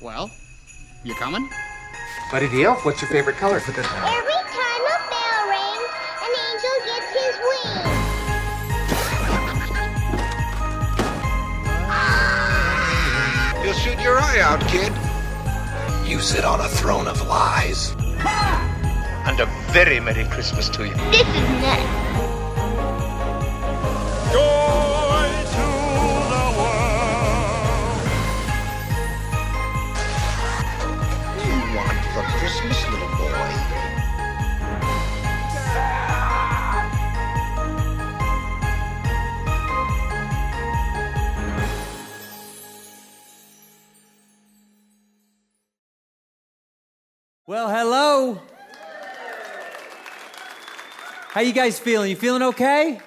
Well, you coming? Buddy the Elf, what's your favorite color for this one? Every time a bell rings, an angel gets his wings. You'll shoot your eye out, kid. You sit on a throne of lies. And a very Merry Christmas to you. This is nuts. How you guys feeling? You feeling okay?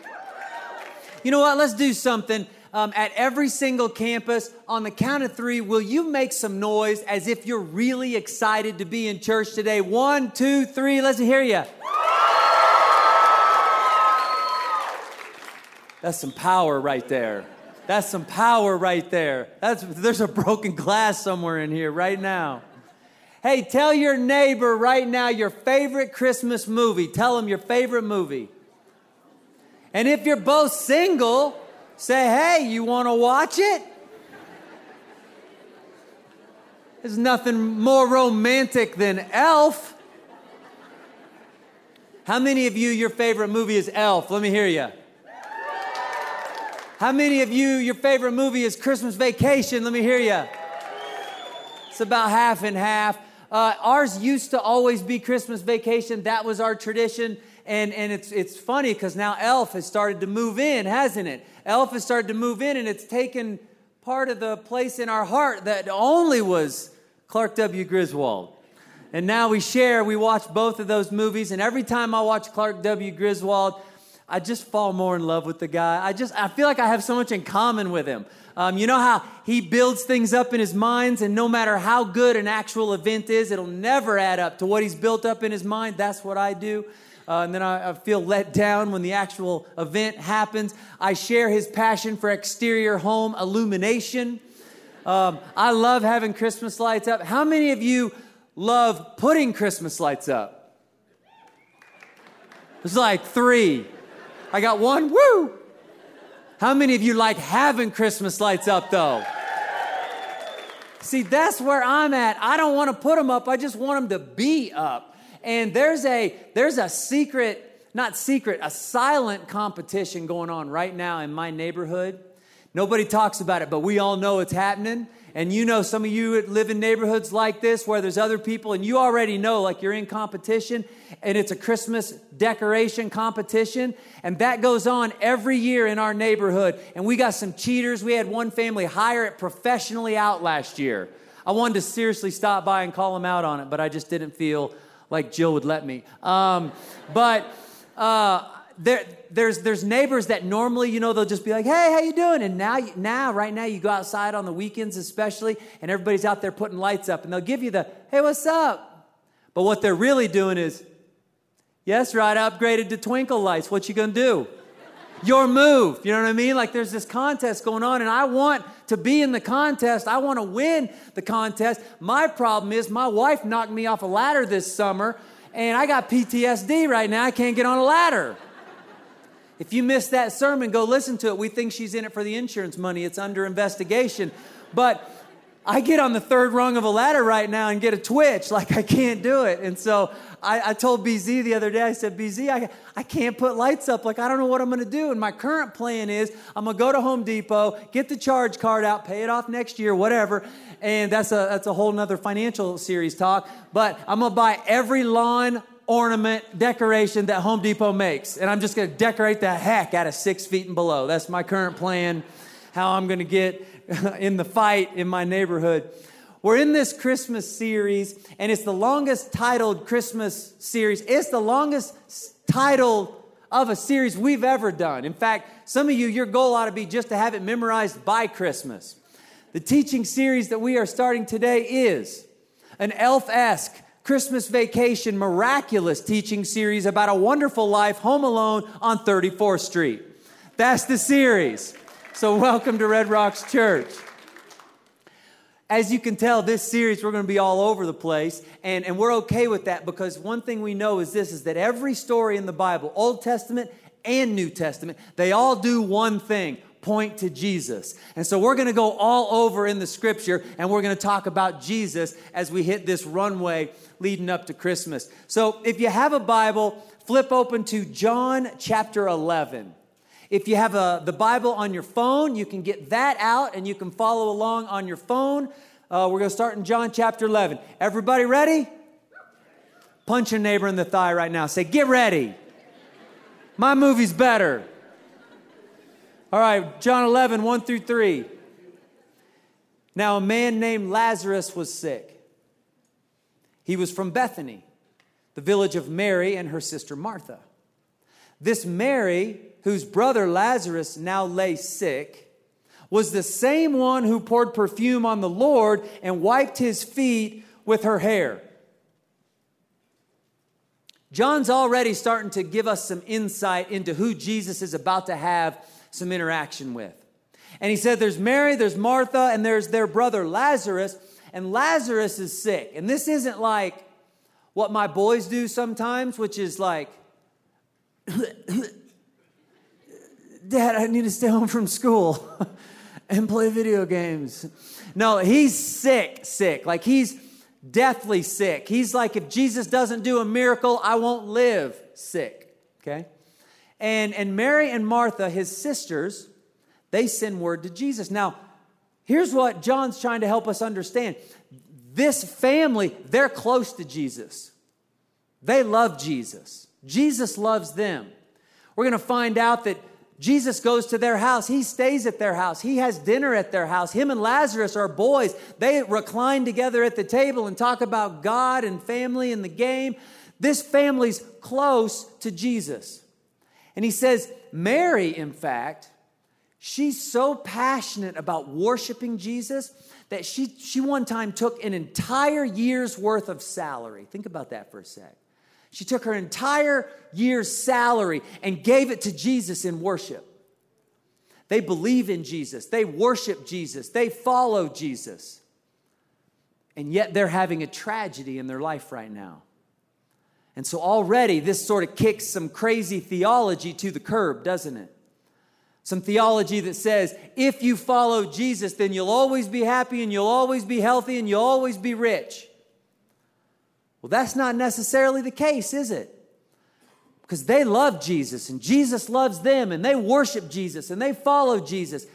You know what? Let's do something. Um, at every single campus, on the count of three, will you make some noise as if you're really excited to be in church today? One, two, three. Let's hear you. That's some power right there. That's some power right there. That's there's a broken glass somewhere in here right now. Hey, tell your neighbor right now your favorite Christmas movie. Tell them your favorite movie. And if you're both single, say, hey, you want to watch it? There's nothing more romantic than Elf. How many of you, your favorite movie is Elf? Let me hear you. How many of you, your favorite movie is Christmas Vacation? Let me hear you. It's about half and half. Uh, ours used to always be Christmas Vacation. That was our tradition. And, and it's, it's funny because now Elf has started to move in, hasn't it? Elf has started to move in, and it's taken part of the place in our heart that only was Clark W. Griswold. And now we share, we watch both of those movies. And every time I watch Clark W. Griswold, I just fall more in love with the guy. I just, I feel like I have so much in common with him. Um, you know how he builds things up in his minds, and no matter how good an actual event is, it'll never add up to what he's built up in his mind. That's what I do. Uh, and then I, I feel let down when the actual event happens. I share his passion for exterior home illumination. Um, I love having Christmas lights up. How many of you love putting Christmas lights up? It's like three. I got one. Woo! How many of you like having Christmas lights up though? See, that's where I'm at. I don't want to put them up. I just want them to be up. And there's a there's a secret, not secret, a silent competition going on right now in my neighborhood. Nobody talks about it, but we all know it's happening. And you know, some of you live in neighborhoods like this where there's other people, and you already know, like you're in competition, and it's a Christmas decoration competition. And that goes on every year in our neighborhood. And we got some cheaters. We had one family hire it professionally out last year. I wanted to seriously stop by and call them out on it, but I just didn't feel like Jill would let me. Um, but uh, there, there's there's neighbors that normally you know they'll just be like, hey, how you doing? And now now right now you go outside on the weekends especially, and everybody's out there putting lights up, and they'll give you the hey, what's up? But what they're really doing is, yes, right, I upgraded to twinkle lights. What you gonna do? Your move. You know what I mean? Like there's this contest going on, and I want to be in the contest. I want to win the contest. My problem is my wife knocked me off a ladder this summer, and I got PTSD right now. I can't get on a ladder. If you missed that sermon, go listen to it. We think she's in it for the insurance money. It's under investigation. But I get on the third rung of a ladder right now and get a twitch, like I can't do it. And so I, I told BZ the other day, I said, BZ, I, I can't put lights up. Like, I don't know what I'm gonna do. And my current plan is I'm gonna go to Home Depot, get the charge card out, pay it off next year, whatever. And that's a, that's a whole nother financial series talk. But I'm gonna buy every lawn ornament decoration that Home Depot makes. And I'm just gonna decorate the heck out of six feet and below. That's my current plan, how I'm gonna get in the fight in my neighborhood. We're in this Christmas series, and it's the longest titled Christmas series. It's the longest title of a series we've ever done. In fact, some of you, your goal ought to be just to have it memorized by Christmas. The teaching series that we are starting today is an elf esque Christmas vacation miraculous teaching series about a wonderful life home alone on 34th Street. That's the series. So, welcome to Red Rocks Church. As you can tell, this series we're going to be all over the place, and, and we're okay with that because one thing we know is this is that every story in the Bible, Old Testament and New Testament, they all do one thing point to Jesus. And so we're going to go all over in the scripture and we're going to talk about Jesus as we hit this runway leading up to Christmas. So if you have a Bible, flip open to John chapter 11. If you have a, the Bible on your phone, you can get that out and you can follow along on your phone. Uh, we're going to start in John chapter 11. Everybody ready? Punch your neighbor in the thigh right now. Say, get ready. My movie's better. All right, John 11, 1 through 3. Now, a man named Lazarus was sick. He was from Bethany, the village of Mary and her sister Martha. This Mary, whose brother Lazarus now lay sick, was the same one who poured perfume on the Lord and wiped his feet with her hair. John's already starting to give us some insight into who Jesus is about to have some interaction with. And he said, There's Mary, there's Martha, and there's their brother Lazarus. And Lazarus is sick. And this isn't like what my boys do sometimes, which is like, Dad, I need to stay home from school and play video games. No, he's sick, sick. Like he's deathly sick. He's like, if Jesus doesn't do a miracle, I won't live sick. Okay? And, and Mary and Martha, his sisters, they send word to Jesus. Now, here's what John's trying to help us understand this family, they're close to Jesus. They love Jesus. Jesus loves them. We're going to find out that Jesus goes to their house. He stays at their house. He has dinner at their house. Him and Lazarus are boys. They recline together at the table and talk about God and family and the game. This family's close to Jesus. And he says, Mary, in fact, she's so passionate about worshiping Jesus that she, she one time took an entire year's worth of salary. Think about that for a sec. She took her entire year's salary and gave it to Jesus in worship. They believe in Jesus, they worship Jesus, they follow Jesus. And yet they're having a tragedy in their life right now. And so already this sort of kicks some crazy theology to the curb, doesn't it? Some theology that says if you follow Jesus, then you'll always be happy and you'll always be healthy and you'll always be rich. Well, that's not necessarily the case, is it? Because they love Jesus and Jesus loves them and they worship Jesus and they follow Jesus.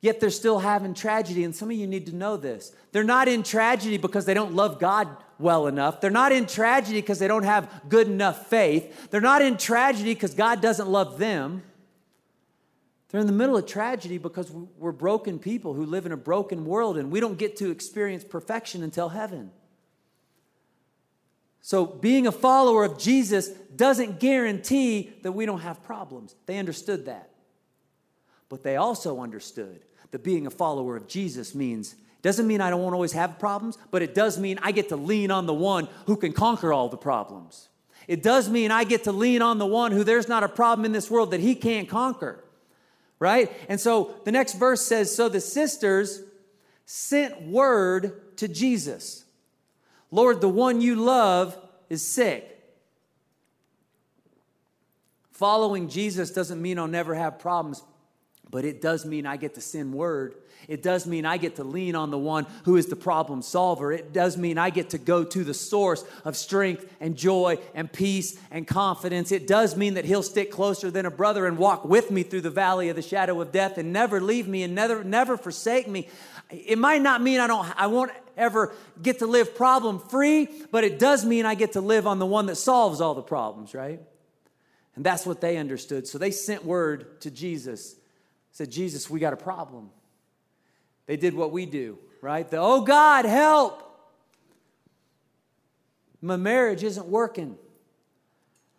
Yet they're still having tragedy. And some of you need to know this. They're not in tragedy because they don't love God well enough. They're not in tragedy because they don't have good enough faith. They're not in tragedy because God doesn't love them. They're in the middle of tragedy because we're broken people who live in a broken world and we don't get to experience perfection until heaven. So, being a follower of Jesus doesn't guarantee that we don't have problems. They understood that. But they also understood that being a follower of Jesus means doesn't mean I don't always have problems, but it does mean I get to lean on the one who can conquer all the problems. It does mean I get to lean on the one who there's not a problem in this world that he can't conquer. Right? And so the next verse says So the sisters sent word to Jesus Lord, the one you love is sick. Following Jesus doesn't mean I'll never have problems, but it does mean I get to send word it does mean I get to lean on the one who is the problem solver. It does mean I get to go to the source of strength and joy and peace and confidence. It does mean that he'll stick closer than a brother and walk with me through the valley of the shadow of death and never leave me and never never forsake me. It might not mean I don't I won't ever get to live problem free, but it does mean I get to live on the one that solves all the problems, right? And that's what they understood. So they sent word to Jesus. Said, "Jesus, we got a problem." They did what we do, right? The, oh God, help! My marriage isn't working.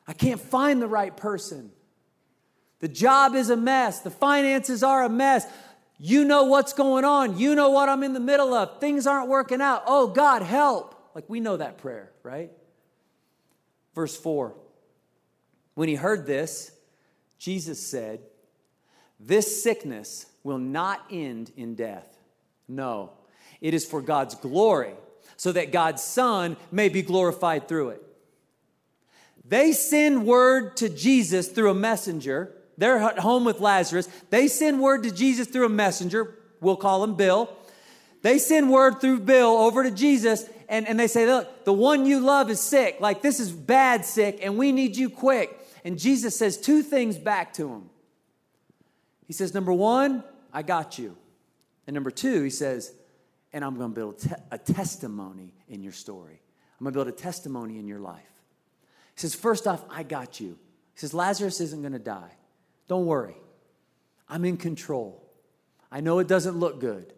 I can't find the right person. The job is a mess. The finances are a mess. You know what's going on. You know what I'm in the middle of. Things aren't working out. Oh, God, help. Like we know that prayer, right? Verse 4. When he heard this, Jesus said, This sickness will not end in death. No. It is for God's glory, so that God's Son may be glorified through it. They send word to Jesus through a messenger. They're at home with Lazarus. They send word to Jesus through a messenger. We'll call him Bill. They send word through Bill over to Jesus and, and they say, Look, the one you love is sick. Like, this is bad sick, and we need you quick. And Jesus says two things back to him. He says, Number one, I got you. And number two, he says, And I'm going to build a testimony in your story. I'm going to build a testimony in your life. He says, First off, I got you. He says, Lazarus isn't going to die. Don't worry. I'm in control. I know it doesn't look good.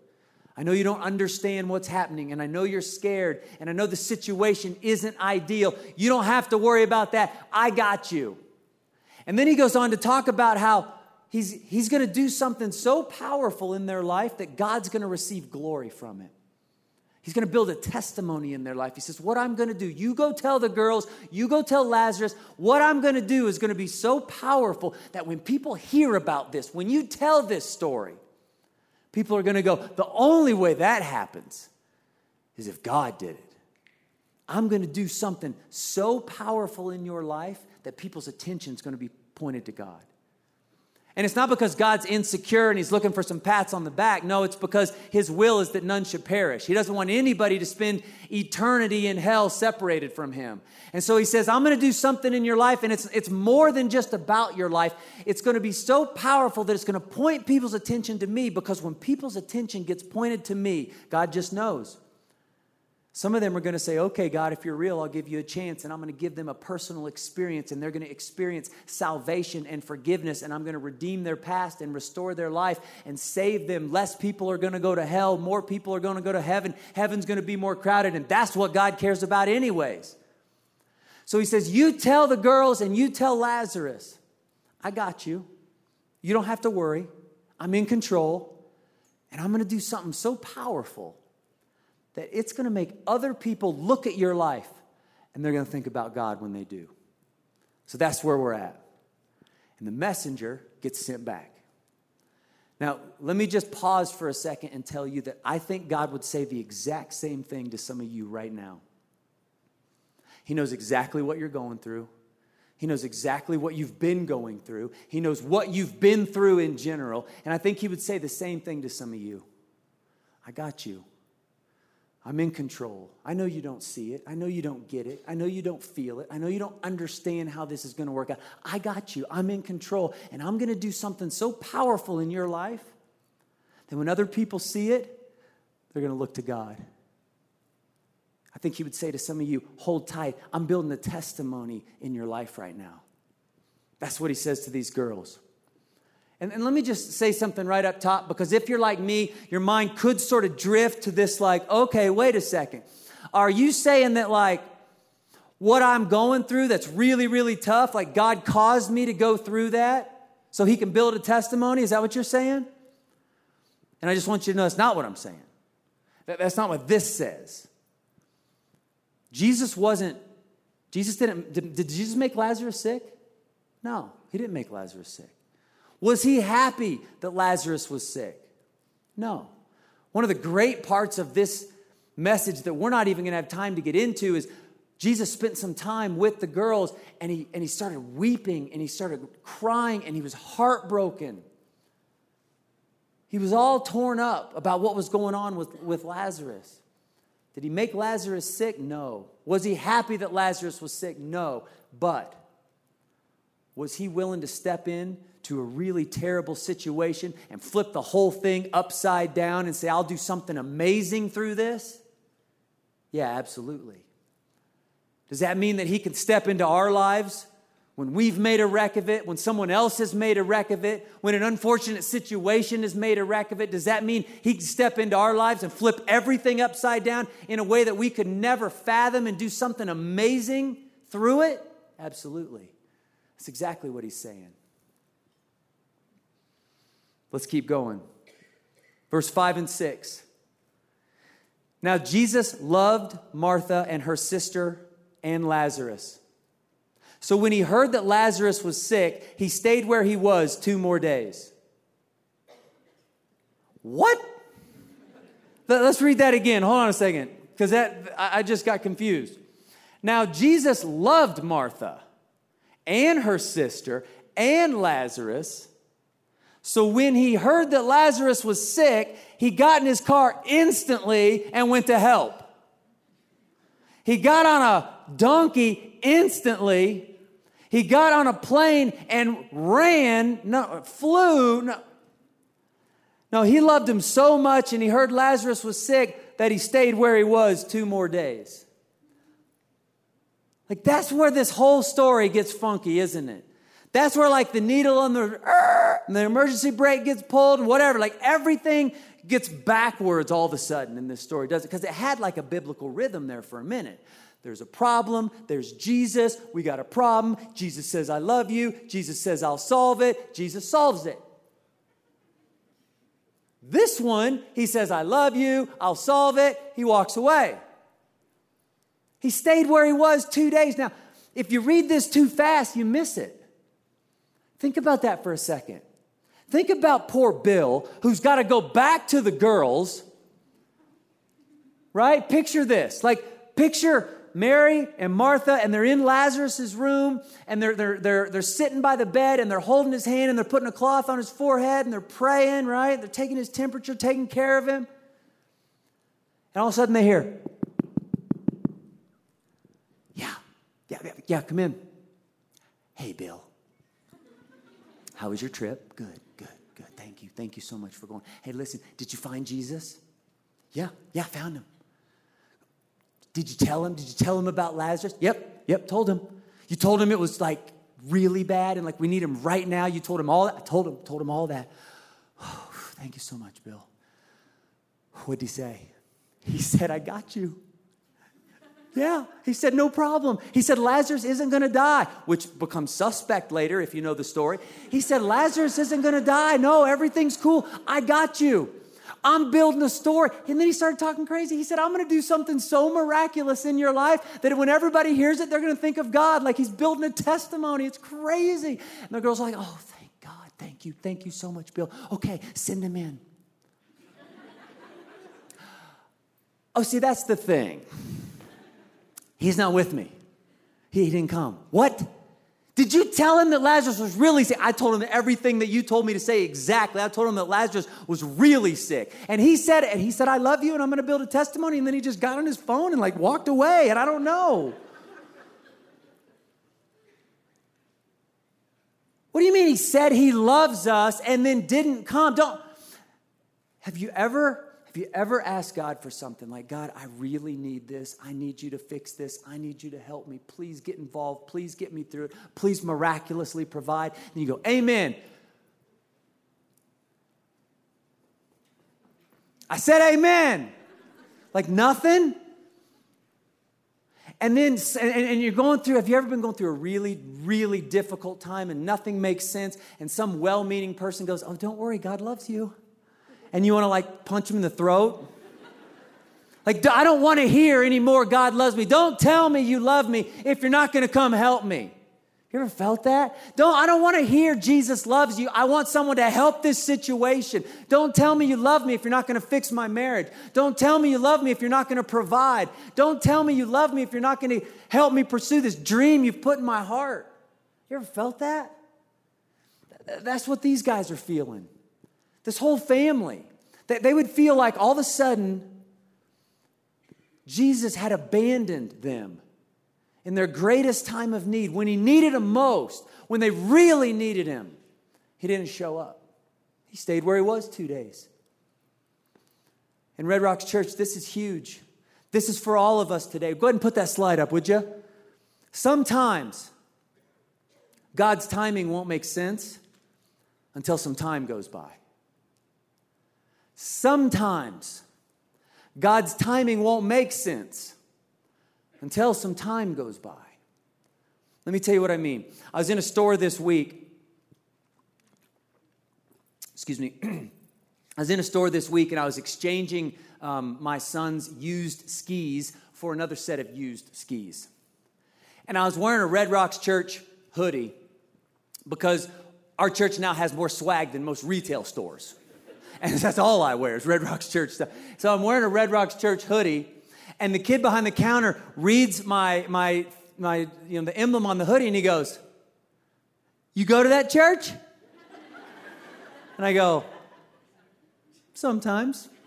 I know you don't understand what's happening, and I know you're scared, and I know the situation isn't ideal. You don't have to worry about that. I got you. And then he goes on to talk about how he's, he's going to do something so powerful in their life that God's going to receive glory from it. He's going to build a testimony in their life. He says, What I'm going to do, you go tell the girls, you go tell Lazarus, what I'm going to do is going to be so powerful that when people hear about this, when you tell this story, people are going to go, The only way that happens is if God did it. I'm going to do something so powerful in your life that people's attention is going to be pointed to God. And it's not because God's insecure and he's looking for some pats on the back. No, it's because his will is that none should perish. He doesn't want anybody to spend eternity in hell separated from him. And so he says, I'm going to do something in your life, and it's, it's more than just about your life. It's going to be so powerful that it's going to point people's attention to me because when people's attention gets pointed to me, God just knows. Some of them are going to say, okay, God, if you're real, I'll give you a chance. And I'm going to give them a personal experience. And they're going to experience salvation and forgiveness. And I'm going to redeem their past and restore their life and save them. Less people are going to go to hell. More people are going to go to heaven. Heaven's going to be more crowded. And that's what God cares about, anyways. So he says, You tell the girls and you tell Lazarus, I got you. You don't have to worry. I'm in control. And I'm going to do something so powerful that it's going to make other people look at your life and they're going to think about God when they do. So that's where we're at. And the messenger gets sent back. Now, let me just pause for a second and tell you that I think God would say the exact same thing to some of you right now. He knows exactly what you're going through. He knows exactly what you've been going through. He knows what you've been through in general. And I think He would say the same thing to some of you I got you. I'm in control. I know you don't see it. I know you don't get it. I know you don't feel it. I know you don't understand how this is going to work out. I got you. I'm in control. And I'm going to do something so powerful in your life that when other people see it, they're going to look to God. I think he would say to some of you, hold tight. I'm building a testimony in your life right now. That's what he says to these girls. And, and, let me just say something right up top because if you're like me, your mind could sort of drift to this, like, okay, wait a second. Are you saying that, like, what I'm going through that's really, really tough, like God caused me to go through that so he can build a testimony? Is that what you're saying? And I just want you to know that's not what I'm saying. That, that's not what this says. Jesus wasn't, Jesus didn't, did, did Jesus make Lazarus sick? No, he didn't make Lazarus sick. Was he happy that Lazarus was sick? No. One of the great parts of this message that we're not even going to have time to get into is Jesus spent some time with the girls and he, and he started weeping and he started crying and he was heartbroken. He was all torn up about what was going on with, with Lazarus. Did he make Lazarus sick? No. Was he happy that Lazarus was sick? No. But was he willing to step in to a really terrible situation and flip the whole thing upside down and say, I'll do something amazing through this? Yeah, absolutely. Does that mean that he can step into our lives when we've made a wreck of it, when someone else has made a wreck of it, when an unfortunate situation has made a wreck of it? Does that mean he can step into our lives and flip everything upside down in a way that we could never fathom and do something amazing through it? Absolutely. That's exactly what he's saying. Let's keep going. Verse 5 and 6. Now, Jesus loved Martha and her sister and Lazarus. So, when he heard that Lazarus was sick, he stayed where he was two more days. What? Let- Let's read that again. Hold on a second, because that I just got confused. Now, Jesus loved Martha and her sister and Lazarus. So when he heard that Lazarus was sick, he got in his car instantly and went to help. He got on a donkey instantly. He got on a plane and ran, no, flew. No, no, he loved him so much and he heard Lazarus was sick that he stayed where he was two more days. Like, that's where this whole story gets funky, isn't it? That's where, like, the needle on the, and the emergency brake gets pulled and whatever. Like, everything gets backwards all of a sudden in this story, does it? Because it had like a biblical rhythm there for a minute. There's a problem. There's Jesus. We got a problem. Jesus says, I love you. Jesus says, I'll solve it. Jesus solves it. This one, he says, I love you. I'll solve it. He walks away. He stayed where he was two days. Now, if you read this too fast, you miss it. Think about that for a second. Think about poor Bill, who's got to go back to the girls, right? Picture this. Like, picture Mary and Martha, and they're in Lazarus's room, and they're, they're, they're, they're sitting by the bed, and they're holding his hand, and they're putting a cloth on his forehead, and they're praying, right? They're taking his temperature, taking care of him. And all of a sudden they hear, yeah, yeah, yeah, yeah, come in. Hey, Bill. How was your trip? Good, good, good. Thank you. Thank you so much for going. Hey, listen, did you find Jesus? Yeah, yeah, found him. Did you tell him? Did you tell him about Lazarus? Yep, yep, told him. You told him it was like really bad and like we need him right now. You told him all that. I told him, told him all that. Oh, thank you so much, Bill. What'd he say? He said, I got you. Yeah, he said, no problem. He said, Lazarus isn't gonna die, which becomes suspect later if you know the story. He said, Lazarus isn't gonna die. No, everything's cool. I got you. I'm building a story. And then he started talking crazy. He said, I'm gonna do something so miraculous in your life that when everybody hears it, they're gonna think of God like he's building a testimony. It's crazy. And the girl's like, oh, thank God. Thank you. Thank you so much, Bill. Okay, send him in. oh, see, that's the thing. He's not with me. He, didn't come. What? Did you tell him that Lazarus was really sick? I told him everything that you told me to say exactly. I told him that Lazarus was really sick. And he said it, and he said, I love you, and I'm gonna build a testimony. And then he just got on his phone and like walked away, and I don't know. What do you mean he said he loves us and then didn't come? Don't have you ever have you ever asked God for something like, God, I really need this. I need you to fix this. I need you to help me. Please get involved. Please get me through it. Please miraculously provide. And you go, Amen. I said, Amen. Like nothing. And then, and, and you're going through, have you ever been going through a really, really difficult time and nothing makes sense? And some well meaning person goes, Oh, don't worry, God loves you and you want to like punch him in the throat? Like, I don't want to hear anymore, God loves me. Don't tell me you love me if you're not going to come help me. You ever felt that? Don't, I don't want to hear Jesus loves you. I want someone to help this situation. Don't tell me you love me if you're not going to fix my marriage. Don't tell me you love me if you're not going to provide. Don't tell me you love me if you're not going to help me pursue this dream you've put in my heart. You ever felt that? That's what these guys are feeling this whole family, that they would feel like all of a sudden Jesus had abandoned them in their greatest time of need, when he needed them most, when they really needed him. He didn't show up. He stayed where he was two days. In Red Rocks Church, this is huge. This is for all of us today. Go ahead and put that slide up, would you? Sometimes God's timing won't make sense until some time goes by. Sometimes God's timing won't make sense until some time goes by. Let me tell you what I mean. I was in a store this week. Excuse me. I was in a store this week and I was exchanging um, my son's used skis for another set of used skis. And I was wearing a Red Rocks Church hoodie because our church now has more swag than most retail stores. And that's all I wear is Red Rocks Church stuff. So I'm wearing a Red Rocks Church hoodie, and the kid behind the counter reads my my my you know the emblem on the hoodie, and he goes, "You go to that church?" And I go, "Sometimes."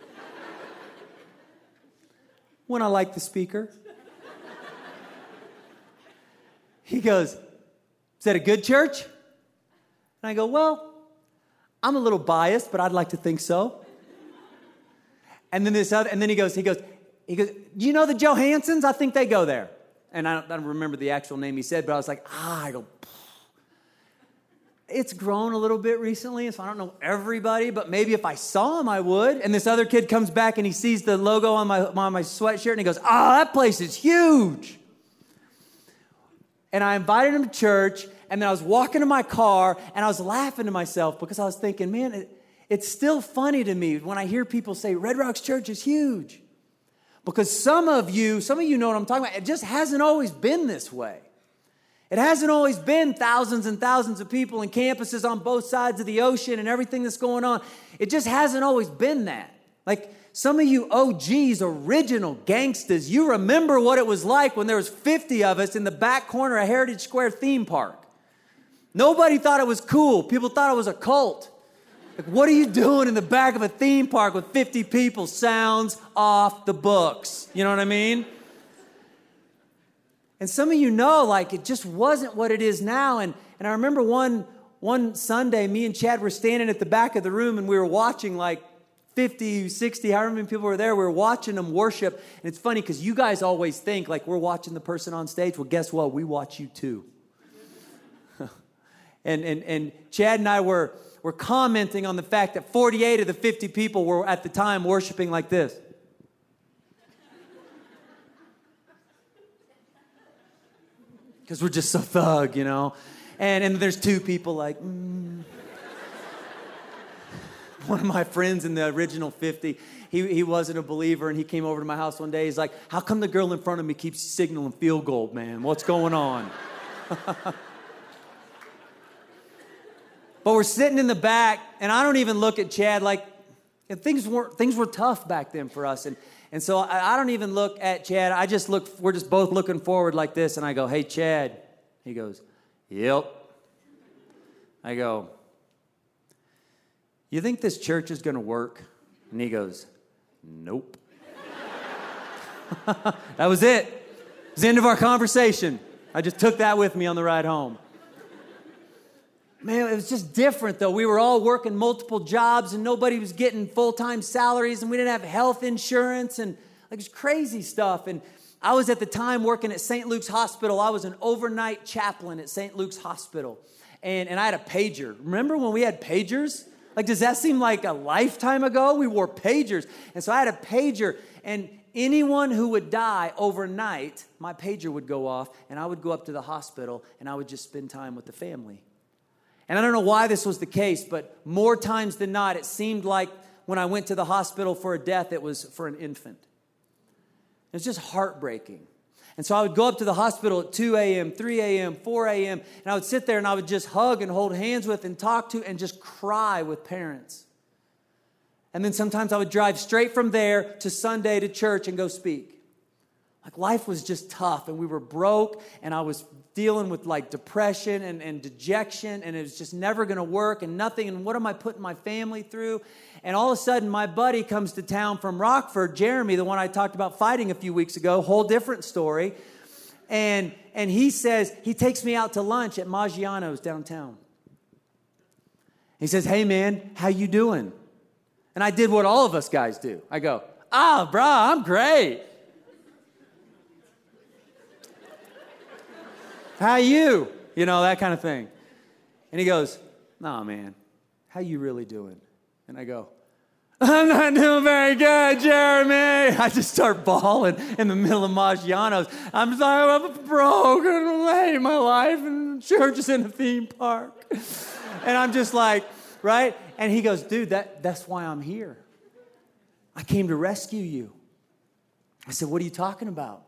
When I like the speaker. He goes, Is that a good church? And I go, Well, I'm a little biased, but I'd like to think so. And then this other, and then he goes, he goes, he goes, Do you know the Johansons? I think they go there. And I don't, I don't remember the actual name he said, but I was like, ah, I go, it's grown a little bit recently, so I don't know everybody, but maybe if I saw him, I would. And this other kid comes back and he sees the logo on my, on my sweatshirt and he goes, Ah, that place is huge. And I invited him to church, and then I was walking to my car and I was laughing to myself because I was thinking, man, it, it's still funny to me when I hear people say Red Rocks Church is huge. Because some of you, some of you know what I'm talking about, it just hasn't always been this way. It hasn't always been thousands and thousands of people and campuses on both sides of the ocean and everything that's going on. It just hasn't always been that. Like some of you OGs, original gangsters, you remember what it was like when there was 50 of us in the back corner of Heritage Square theme park. Nobody thought it was cool. People thought it was a cult. Like, what are you doing in the back of a theme park with 50 people? Sounds off the books. You know what I mean? And some of you know, like, it just wasn't what it is now. And, and I remember one, one Sunday, me and Chad were standing at the back of the room and we were watching like 50, 60, however many people were there. We were watching them worship. And it's funny because you guys always think like we're watching the person on stage. Well, guess what? We watch you too. And, and, and Chad and I were were commenting on the fact that 48 of the 50 people were at the time worshiping like this. Because we're just so thug, you know? And, and there's two people like, mm. One of my friends in the original 50, he, he wasn't a believer and he came over to my house one day. He's like, How come the girl in front of me keeps signaling field goal, man? What's going on? But we're sitting in the back, and I don't even look at Chad like things were things were tough back then for us. And and so I, I don't even look at Chad. I just look, we're just both looking forward like this, and I go, Hey Chad. He goes, Yep. I go, You think this church is gonna work? And he goes, Nope. that was it. It was the end of our conversation. I just took that with me on the ride home. Man, it was just different though. We were all working multiple jobs and nobody was getting full time salaries and we didn't have health insurance and like it's crazy stuff. And I was at the time working at St. Luke's Hospital. I was an overnight chaplain at St. Luke's Hospital. And, and I had a pager. Remember when we had pagers? Like, does that seem like a lifetime ago? We wore pagers. And so I had a pager, and anyone who would die overnight, my pager would go off, and I would go up to the hospital and I would just spend time with the family. And I don't know why this was the case, but more times than not, it seemed like when I went to the hospital for a death, it was for an infant. It was just heartbreaking. And so I would go up to the hospital at 2 a.m., 3 a.m., 4 a.m., and I would sit there and I would just hug and hold hands with and talk to and just cry with parents. And then sometimes I would drive straight from there to Sunday to church and go speak. Like life was just tough and we were broke and I was dealing with like depression and, and dejection, and it was just never gonna work and nothing. And what am I putting my family through? And all of a sudden, my buddy comes to town from Rockford, Jeremy, the one I talked about fighting a few weeks ago, whole different story. And, and he says, he takes me out to lunch at Maggiano's downtown. He says, Hey man, how you doing? And I did what all of us guys do. I go, Ah, oh, I'm great. How you? You know, that kind of thing. And he goes, Nah, man, how you really doing? And I go, I'm not doing very good, Jeremy. I just start bawling in the middle of Maggiano's. I'm sorry, I'm broke and I hate my life, and church is in a theme park. and I'm just like, right? And he goes, dude, that, that's why I'm here. I came to rescue you. I said, what are you talking about?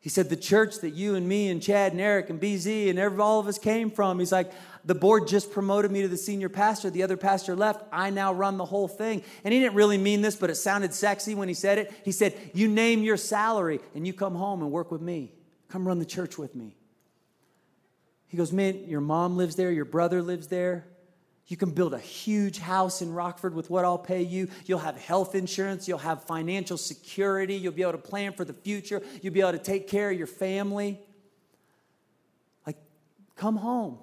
He said, The church that you and me and Chad and Eric and BZ and every, all of us came from, he's like, the board just promoted me to the senior pastor. The other pastor left. I now run the whole thing. And he didn't really mean this, but it sounded sexy when he said it. He said, You name your salary and you come home and work with me. Come run the church with me. He goes, Man, your mom lives there, your brother lives there. You can build a huge house in Rockford with what I'll pay you. You'll have health insurance. You'll have financial security. You'll be able to plan for the future. You'll be able to take care of your family. Like, come home.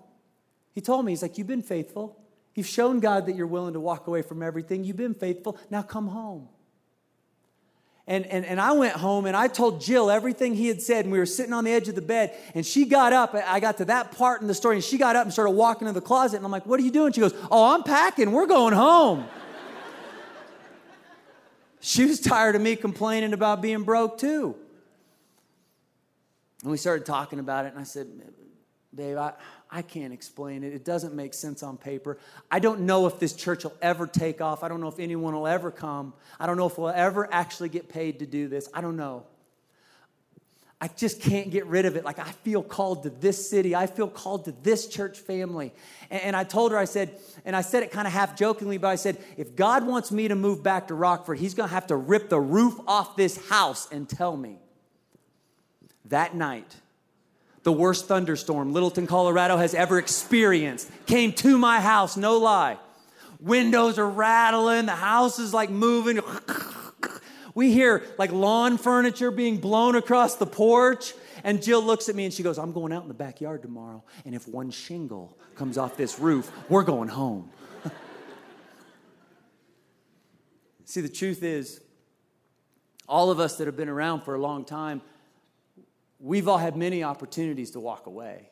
He told me, He's like, You've been faithful. You've shown God that you're willing to walk away from everything. You've been faithful. Now come home. And, and, and I went home and I told Jill everything he had said. And we were sitting on the edge of the bed. And she got up. I got to that part in the story. And she got up and started walking to the closet. And I'm like, What are you doing? She goes, Oh, I'm packing. We're going home. she was tired of me complaining about being broke too. And we started talking about it. And I said, Babe, I, I can't explain it. It doesn't make sense on paper. I don't know if this church will ever take off. I don't know if anyone will ever come. I don't know if we'll ever actually get paid to do this. I don't know. I just can't get rid of it. Like, I feel called to this city. I feel called to this church family. And, and I told her, I said, and I said it kind of half jokingly, but I said, if God wants me to move back to Rockford, He's going to have to rip the roof off this house and tell me. That night, the worst thunderstorm Littleton, Colorado has ever experienced came to my house, no lie. Windows are rattling, the house is like moving. We hear like lawn furniture being blown across the porch. And Jill looks at me and she goes, I'm going out in the backyard tomorrow. And if one shingle comes off this roof, we're going home. See, the truth is, all of us that have been around for a long time we've all had many opportunities to walk away,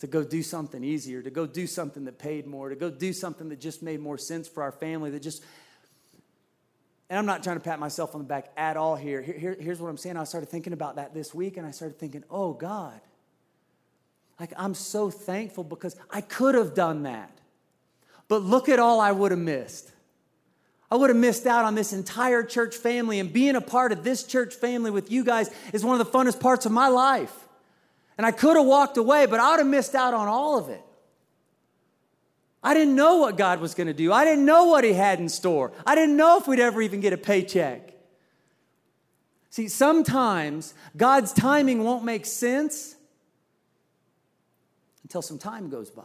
to go do something easier, to go do something that paid more, to go do something that just made more sense for our family, that just. And I'm not trying to pat myself on the back at all here. here, here here's what I'm saying. I started thinking about that this week, and I started thinking, oh, God. Like, I'm so thankful because I could have done that. But look at all I would have missed. I would have missed out on this entire church family, and being a part of this church family with you guys is one of the funnest parts of my life. And I could have walked away, but I would have missed out on all of it. I didn't know what God was going to do. I didn't know what He had in store. I didn't know if we'd ever even get a paycheck. See, sometimes God's timing won't make sense until some time goes by.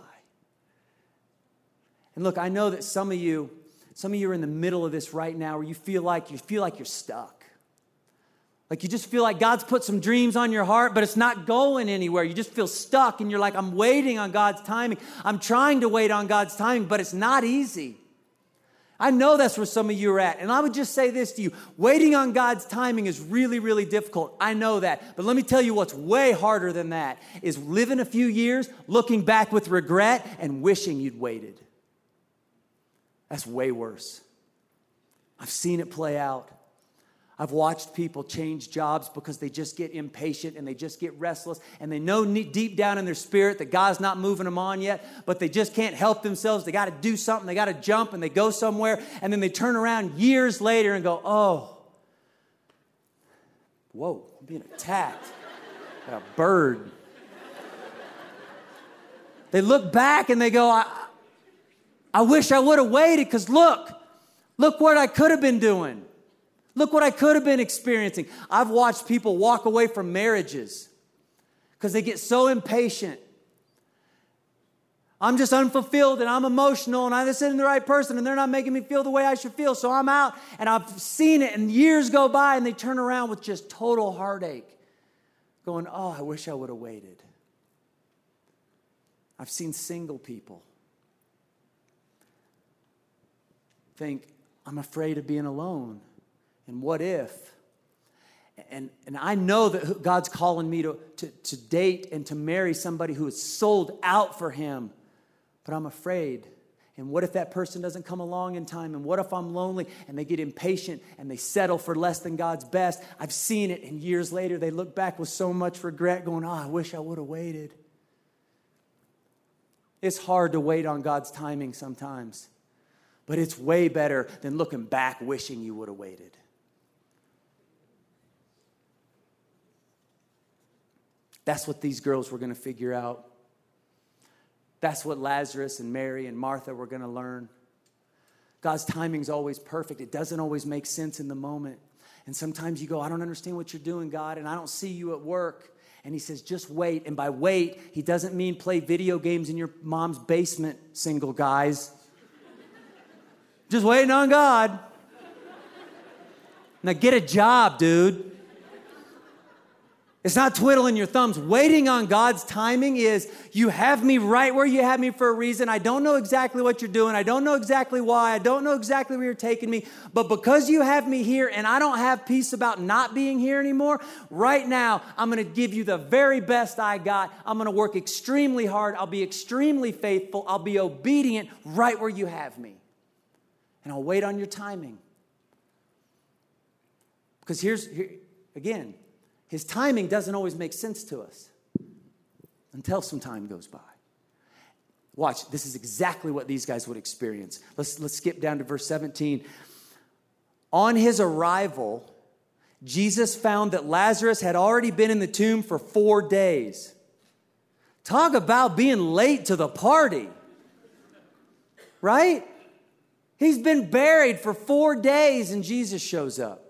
And look, I know that some of you, some of you are in the middle of this right now where you feel like you feel like you're stuck. Like you just feel like God's put some dreams on your heart, but it's not going anywhere. You just feel stuck and you're like, I'm waiting on God's timing. I'm trying to wait on God's timing, but it's not easy. I know that's where some of you are at. And I would just say this to you waiting on God's timing is really, really difficult. I know that. But let me tell you what's way harder than that is living a few years, looking back with regret, and wishing you'd waited. That's way worse. I've seen it play out. I've watched people change jobs because they just get impatient and they just get restless and they know deep down in their spirit that God's not moving them on yet, but they just can't help themselves. They got to do something, they got to jump and they go somewhere and then they turn around years later and go, oh, whoa, I'm being attacked by a bird. They look back and they go, I, I wish I would have waited because look, look what I could have been doing. Look what I could have been experiencing. I've watched people walk away from marriages because they get so impatient. I'm just unfulfilled and I'm emotional and I just isn't the right person and they're not making me feel the way I should feel. So I'm out and I've seen it and years go by and they turn around with just total heartache, going, Oh, I wish I would have waited. I've seen single people think, I'm afraid of being alone. And what if? And, and I know that God's calling me to, to, to date and to marry somebody who is sold out for Him, but I'm afraid. And what if that person doesn't come along in time? And what if I'm lonely and they get impatient and they settle for less than God's best? I've seen it, and years later they look back with so much regret, going, Oh, I wish I would have waited. It's hard to wait on God's timing sometimes. But it's way better than looking back wishing you would have waited. That's what these girls were going to figure out. That's what Lazarus and Mary and Martha were going to learn. God's timing's always perfect. It doesn't always make sense in the moment. And sometimes you go, I don't understand what you're doing, God, and I don't see you at work. And he says, just wait. And by wait, he doesn't mean play video games in your mom's basement, single guys. Just waiting on God. Now get a job, dude. It's not twiddling your thumbs. Waiting on God's timing is you have me right where you have me for a reason. I don't know exactly what you're doing. I don't know exactly why. I don't know exactly where you're taking me. But because you have me here and I don't have peace about not being here anymore, right now, I'm going to give you the very best I got. I'm going to work extremely hard. I'll be extremely faithful. I'll be obedient right where you have me. And I'll wait on your timing. Because here's, here, again, his timing doesn't always make sense to us until some time goes by. Watch, this is exactly what these guys would experience. Let's, let's skip down to verse 17. On his arrival, Jesus found that Lazarus had already been in the tomb for four days. Talk about being late to the party, right? He's been buried for four days and Jesus shows up.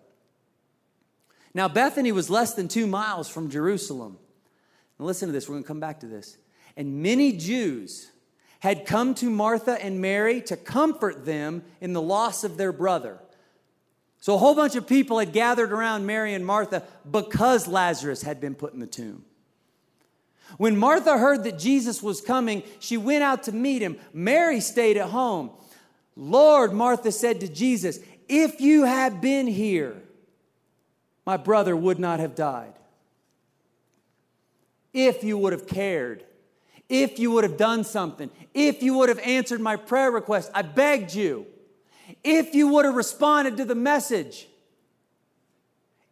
Now, Bethany was less than two miles from Jerusalem. Now, listen to this, we're going to come back to this. And many Jews had come to Martha and Mary to comfort them in the loss of their brother. So, a whole bunch of people had gathered around Mary and Martha because Lazarus had been put in the tomb. When Martha heard that Jesus was coming, she went out to meet him. Mary stayed at home. Lord, Martha said to Jesus, if you had been here, my brother would not have died. If you would have cared, if you would have done something, if you would have answered my prayer request, I begged you, if you would have responded to the message.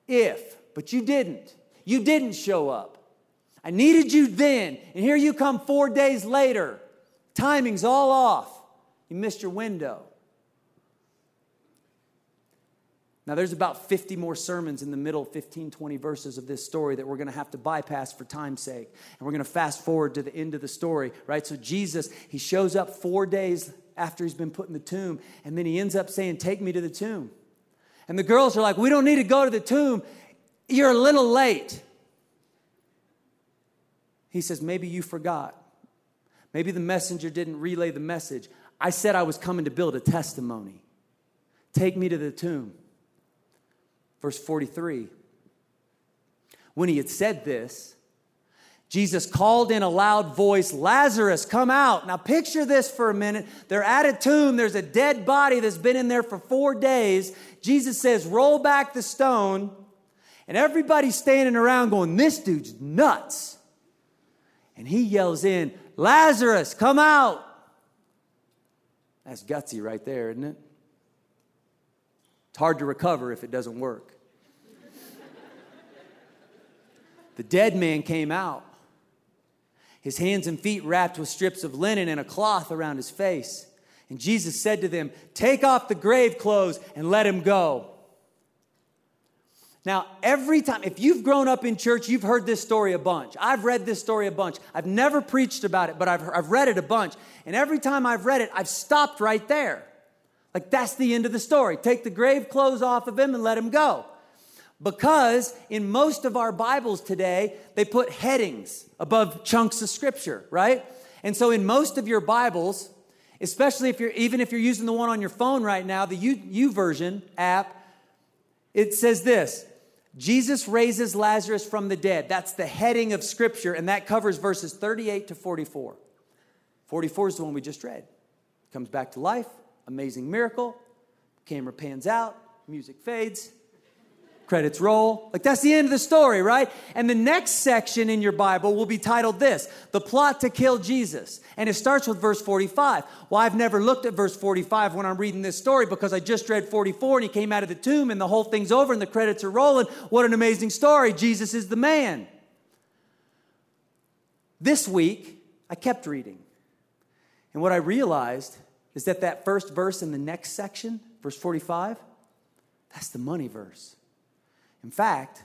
If, but you didn't. You didn't show up. I needed you then, and here you come four days later. Timing's all off. You missed your window. Now, there's about 50 more sermons in the middle, 15, 20 verses of this story that we're going to have to bypass for time's sake. And we're going to fast forward to the end of the story, right? So, Jesus, he shows up four days after he's been put in the tomb, and then he ends up saying, Take me to the tomb. And the girls are like, We don't need to go to the tomb. You're a little late. He says, Maybe you forgot. Maybe the messenger didn't relay the message. I said I was coming to build a testimony. Take me to the tomb. Verse 43. When he had said this, Jesus called in a loud voice, Lazarus, come out. Now picture this for a minute. They're at a tomb, there's a dead body that's been in there for four days. Jesus says, Roll back the stone. And everybody's standing around going, This dude's nuts. And he yells in, Lazarus, come out. That's gutsy right there, isn't it? It's hard to recover if it doesn't work. The dead man came out, his hands and feet wrapped with strips of linen and a cloth around his face. And Jesus said to them, Take off the grave clothes and let him go. Now, every time, if you've grown up in church, you've heard this story a bunch. I've read this story a bunch. I've never preached about it, but I've, I've read it a bunch. And every time I've read it, I've stopped right there. Like, that's the end of the story. Take the grave clothes off of him and let him go. Because in most of our Bibles today, they put headings above chunks of scripture, right? And so in most of your Bibles, especially if you're even if you're using the one on your phone right now, the YouVersion app, it says this Jesus raises Lazarus from the dead. That's the heading of scripture, and that covers verses 38 to 44. 44 is the one we just read. Comes back to life, amazing miracle, camera pans out, music fades, credits roll. Like that's the end of the story, right? And the next section in your Bible will be titled this The Plot to Kill Jesus. And it starts with verse 45. Well, I've never looked at verse 45 when I'm reading this story because I just read 44 and he came out of the tomb and the whole thing's over and the credits are rolling. What an amazing story. Jesus is the man. This week, I kept reading. And what I realized is that that first verse in the next section, verse 45, that's the money verse. In fact,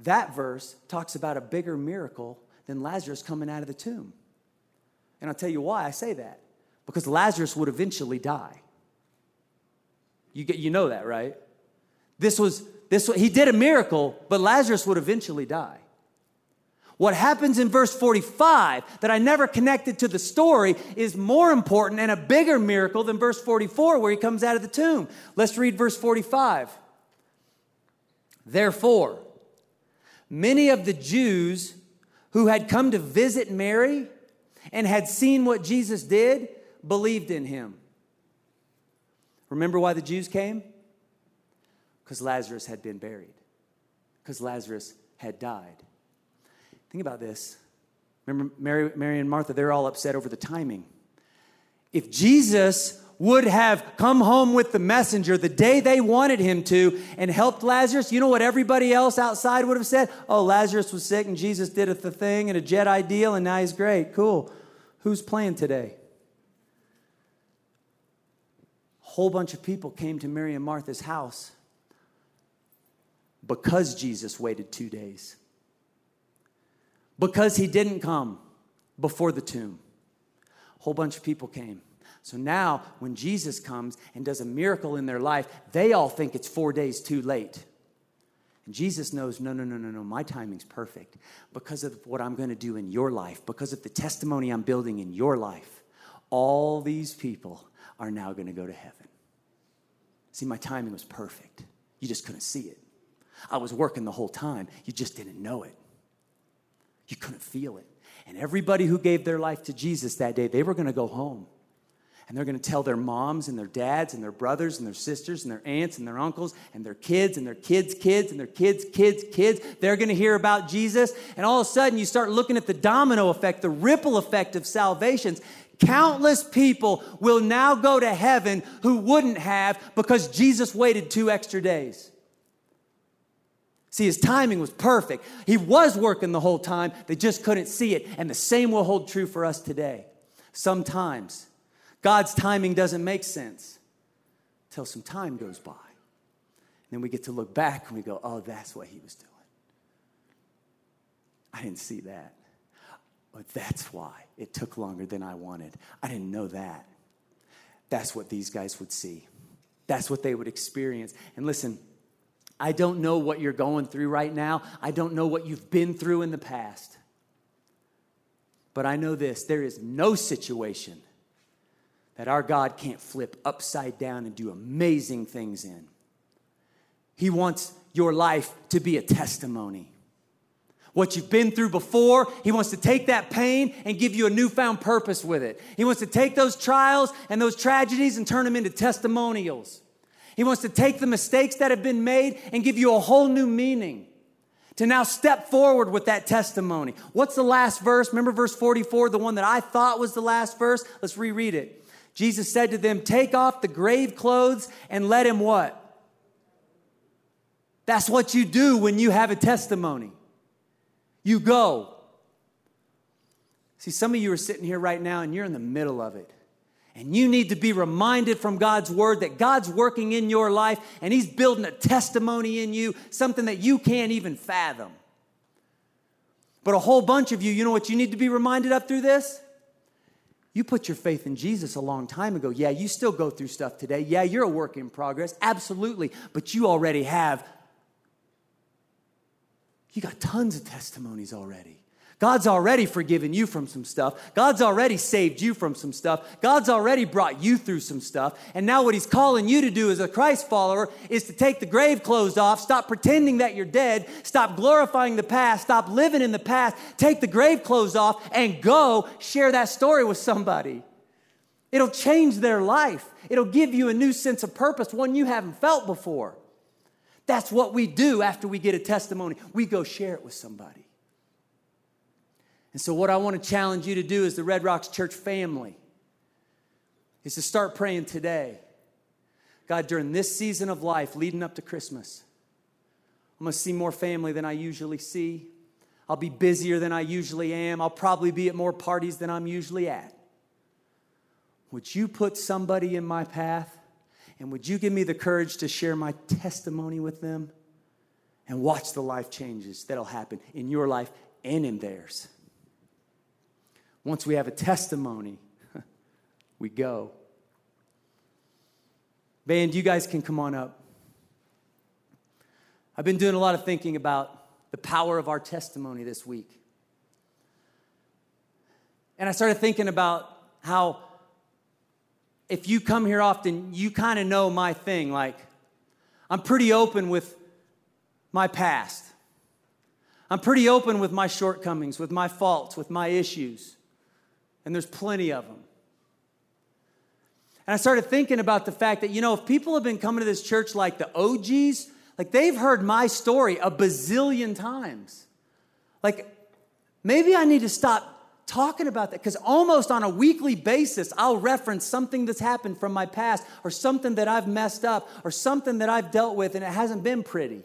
that verse talks about a bigger miracle than Lazarus coming out of the tomb. And I'll tell you why I say that. Because Lazarus would eventually die. You, get, you know that, right? This was, this, he did a miracle, but Lazarus would eventually die. What happens in verse 45 that I never connected to the story is more important and a bigger miracle than verse 44 where he comes out of the tomb. Let's read verse 45. Therefore, many of the Jews who had come to visit Mary and had seen what Jesus did believed in him. Remember why the Jews came? Because Lazarus had been buried, because Lazarus had died. Think about this. Remember Mary, Mary and Martha, they're all upset over the timing. If Jesus would have come home with the messenger the day they wanted him to and helped Lazarus, you know what everybody else outside would have said? Oh, Lazarus was sick and Jesus did the thing and a Jedi deal and now he's great. Cool. Who's playing today? A whole bunch of people came to Mary and Martha's house because Jesus waited two days because he didn't come before the tomb. A whole bunch of people came. So now, when Jesus comes and does a miracle in their life, they all think it's four days too late. Jesus knows, no, no, no, no, no, my timing's perfect because of what I'm going to do in your life, because of the testimony I'm building in your life. All these people are now going to go to heaven. See, my timing was perfect. You just couldn't see it. I was working the whole time, you just didn't know it. You couldn't feel it. And everybody who gave their life to Jesus that day, they were going to go home. And they're going to tell their moms and their dads and their brothers and their sisters and their aunts and their uncles and their kids and their kids' kids and their kids' kids' kids. They're going to hear about Jesus. And all of a sudden, you start looking at the domino effect, the ripple effect of salvations. Countless people will now go to heaven who wouldn't have because Jesus waited two extra days. See, his timing was perfect. He was working the whole time, they just couldn't see it. And the same will hold true for us today. Sometimes God's timing doesn't make sense until some time goes by. And then we get to look back and we go, oh, that's what he was doing. I didn't see that. But that's why it took longer than I wanted. I didn't know that. That's what these guys would see. That's what they would experience. And listen, I don't know what you're going through right now. I don't know what you've been through in the past. But I know this there is no situation that our God can't flip upside down and do amazing things in. He wants your life to be a testimony. What you've been through before, He wants to take that pain and give you a newfound purpose with it. He wants to take those trials and those tragedies and turn them into testimonials. He wants to take the mistakes that have been made and give you a whole new meaning to now step forward with that testimony. What's the last verse? Remember verse 44, the one that I thought was the last verse? Let's reread it. Jesus said to them, Take off the grave clothes and let him what? That's what you do when you have a testimony. You go. See, some of you are sitting here right now and you're in the middle of it. And you need to be reminded from God's word that God's working in your life and He's building a testimony in you, something that you can't even fathom. But a whole bunch of you, you know what you need to be reminded of through this? You put your faith in Jesus a long time ago. Yeah, you still go through stuff today. Yeah, you're a work in progress. Absolutely. But you already have, you got tons of testimonies already. God's already forgiven you from some stuff. God's already saved you from some stuff. God's already brought you through some stuff. And now, what He's calling you to do as a Christ follower is to take the grave clothes off, stop pretending that you're dead, stop glorifying the past, stop living in the past, take the grave clothes off, and go share that story with somebody. It'll change their life, it'll give you a new sense of purpose, one you haven't felt before. That's what we do after we get a testimony. We go share it with somebody. And so, what I want to challenge you to do as the Red Rocks Church family is to start praying today. God, during this season of life leading up to Christmas, I'm going to see more family than I usually see. I'll be busier than I usually am. I'll probably be at more parties than I'm usually at. Would you put somebody in my path? And would you give me the courage to share my testimony with them? and watch the life changes that'll happen in your life and in theirs. Once we have a testimony, we go. Band, you guys can come on up. I've been doing a lot of thinking about the power of our testimony this week. And I started thinking about how if you come here often, you kind of know my thing. Like, I'm pretty open with my past. I'm pretty open with my shortcomings, with my faults, with my issues. And there's plenty of them. And I started thinking about the fact that, you know, if people have been coming to this church like the OGs, like they've heard my story a bazillion times. Like, maybe I need to stop talking about that because almost on a weekly basis, I'll reference something that's happened from my past or something that I've messed up or something that I've dealt with and it hasn't been pretty.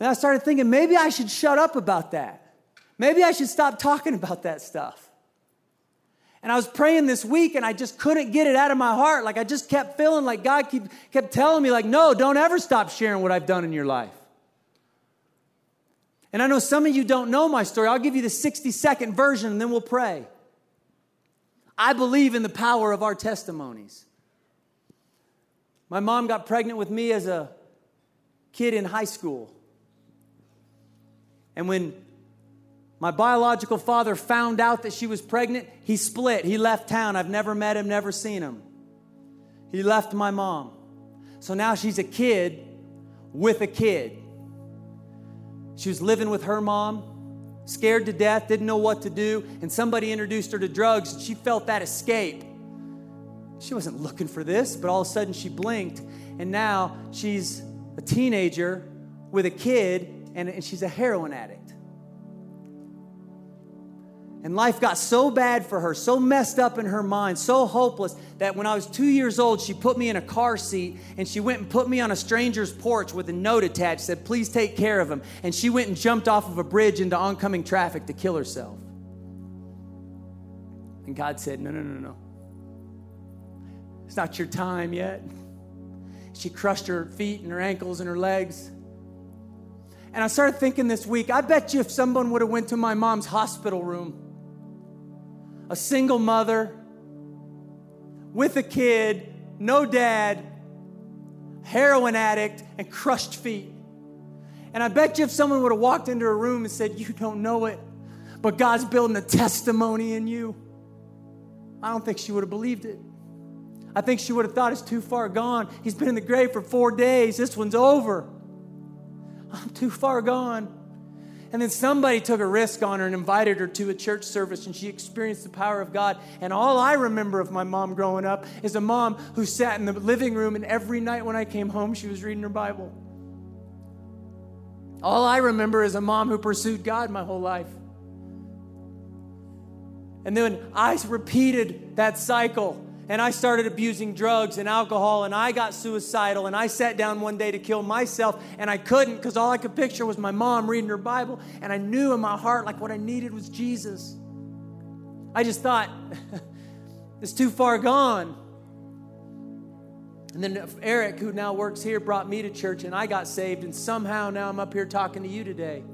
And I started thinking maybe I should shut up about that. Maybe I should stop talking about that stuff. And I was praying this week and I just couldn't get it out of my heart. Like I just kept feeling like God keep, kept telling me, like, no, don't ever stop sharing what I've done in your life. And I know some of you don't know my story. I'll give you the 60 second version and then we'll pray. I believe in the power of our testimonies. My mom got pregnant with me as a kid in high school. And when my biological father found out that she was pregnant. He split. He left town. I've never met him, never seen him. He left my mom. So now she's a kid with a kid. She was living with her mom, scared to death, didn't know what to do, and somebody introduced her to drugs, and she felt that escape. She wasn't looking for this, but all of a sudden she blinked, and now she's a teenager with a kid, and, and she's a heroin addict. And life got so bad for her, so messed up in her mind, so hopeless that when I was two years old, she put me in a car seat and she went and put me on a stranger's porch with a note attached said, Please take care of him. And she went and jumped off of a bridge into oncoming traffic to kill herself. And God said, No, no, no, no. It's not your time yet. She crushed her feet and her ankles and her legs. And I started thinking this week, I bet you if someone would have went to my mom's hospital room a single mother with a kid, no dad, heroin addict, and crushed feet. And I bet you if someone would have walked into a room and said, You don't know it, but God's building a testimony in you, I don't think she would have believed it. I think she would have thought it's too far gone. He's been in the grave for four days. This one's over. I'm too far gone. And then somebody took a risk on her and invited her to a church service, and she experienced the power of God. And all I remember of my mom growing up is a mom who sat in the living room, and every night when I came home, she was reading her Bible. All I remember is a mom who pursued God my whole life. And then I repeated that cycle and I started abusing drugs and alcohol and I got suicidal and I sat down one day to kill myself and I couldn't because all I could picture was my mom reading her Bible and I knew in my heart like what I needed was Jesus. I just thought, it's too far gone. And then Eric, who now works here, brought me to church and I got saved, and somehow now I'm up here talking to you today.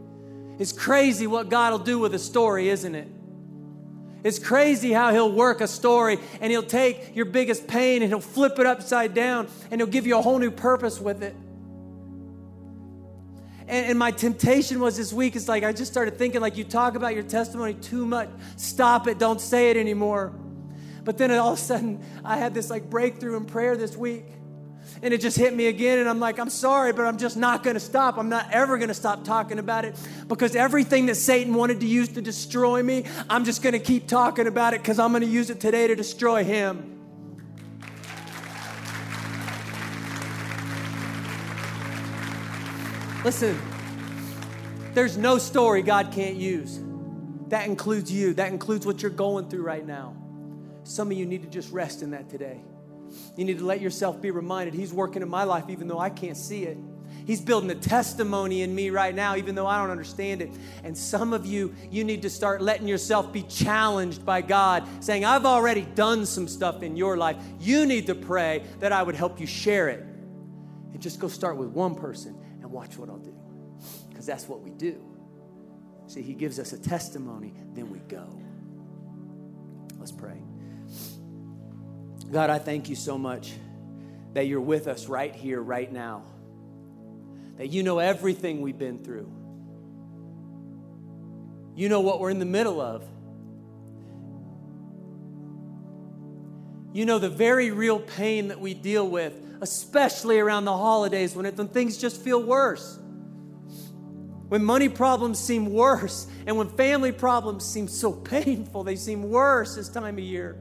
It's crazy what God will do with a story, isn't it? It's crazy how he'll work a story and he'll take your biggest pain and he'll flip it upside down and he'll give you a whole new purpose with it. And, and my temptation was this week, it's like I just started thinking, like, you talk about your testimony too much. Stop it, don't say it anymore. But then all of a sudden, I had this like breakthrough in prayer this week. And it just hit me again. And I'm like, I'm sorry, but I'm just not going to stop. I'm not ever going to stop talking about it because everything that Satan wanted to use to destroy me, I'm just going to keep talking about it because I'm going to use it today to destroy him. Listen, there's no story God can't use. That includes you, that includes what you're going through right now. Some of you need to just rest in that today. You need to let yourself be reminded He's working in my life even though I can't see it. He's building a testimony in me right now, even though I don't understand it. And some of you, you need to start letting yourself be challenged by God, saying, I've already done some stuff in your life. You need to pray that I would help you share it. And just go start with one person and watch what I'll do. Because that's what we do. See, He gives us a testimony, then we go. Let's pray. God, I thank you so much that you're with us right here, right now. That you know everything we've been through. You know what we're in the middle of. You know the very real pain that we deal with, especially around the holidays when, it, when things just feel worse. When money problems seem worse, and when family problems seem so painful, they seem worse this time of year.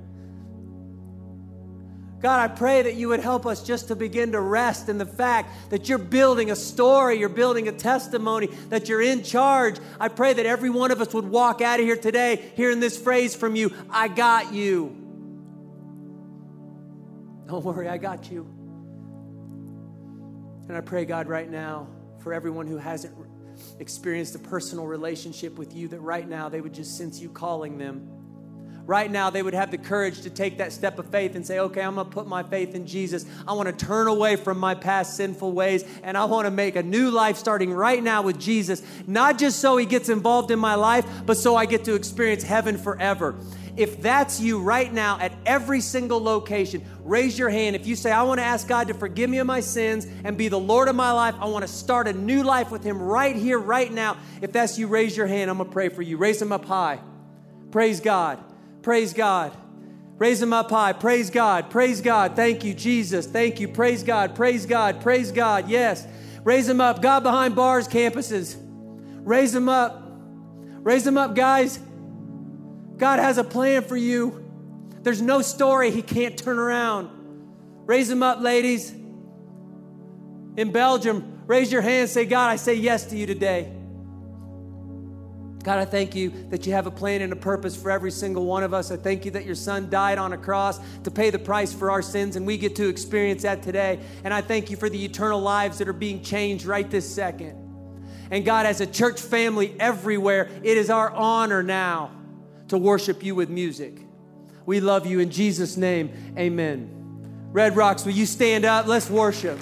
God, I pray that you would help us just to begin to rest in the fact that you're building a story, you're building a testimony, that you're in charge. I pray that every one of us would walk out of here today hearing this phrase from you I got you. Don't worry, I got you. And I pray, God, right now, for everyone who hasn't experienced a personal relationship with you, that right now they would just sense you calling them right now they would have the courage to take that step of faith and say, okay, I'm going to put my faith in Jesus. I want to turn away from my past sinful ways and I want to make a new life starting right now with Jesus, not just so he gets involved in my life, but so I get to experience heaven forever. If that's you right now at every single location, raise your hand. If you say, I want to ask God to forgive me of my sins and be the Lord of my life, I want to start a new life with Him right here, right now. If that's you, raise your hand. I'm going to pray for you. Raise them up high. Praise God. Praise God. Raise them up high. Praise God. Praise God. Thank you, Jesus. Thank you. Praise God. Praise God. Praise God. Yes. Raise them up. God behind bars campuses. Raise them up. Raise them up, guys. God has a plan for you. There's no story he can't turn around. Raise them up, ladies. In Belgium, raise your hand. Say, God, I say yes to you today. God, I thank you that you have a plan and a purpose for every single one of us. I thank you that your son died on a cross to pay the price for our sins, and we get to experience that today. And I thank you for the eternal lives that are being changed right this second. And God, as a church family everywhere, it is our honor now to worship you with music. We love you in Jesus' name. Amen. Red Rocks, will you stand up? Let's worship.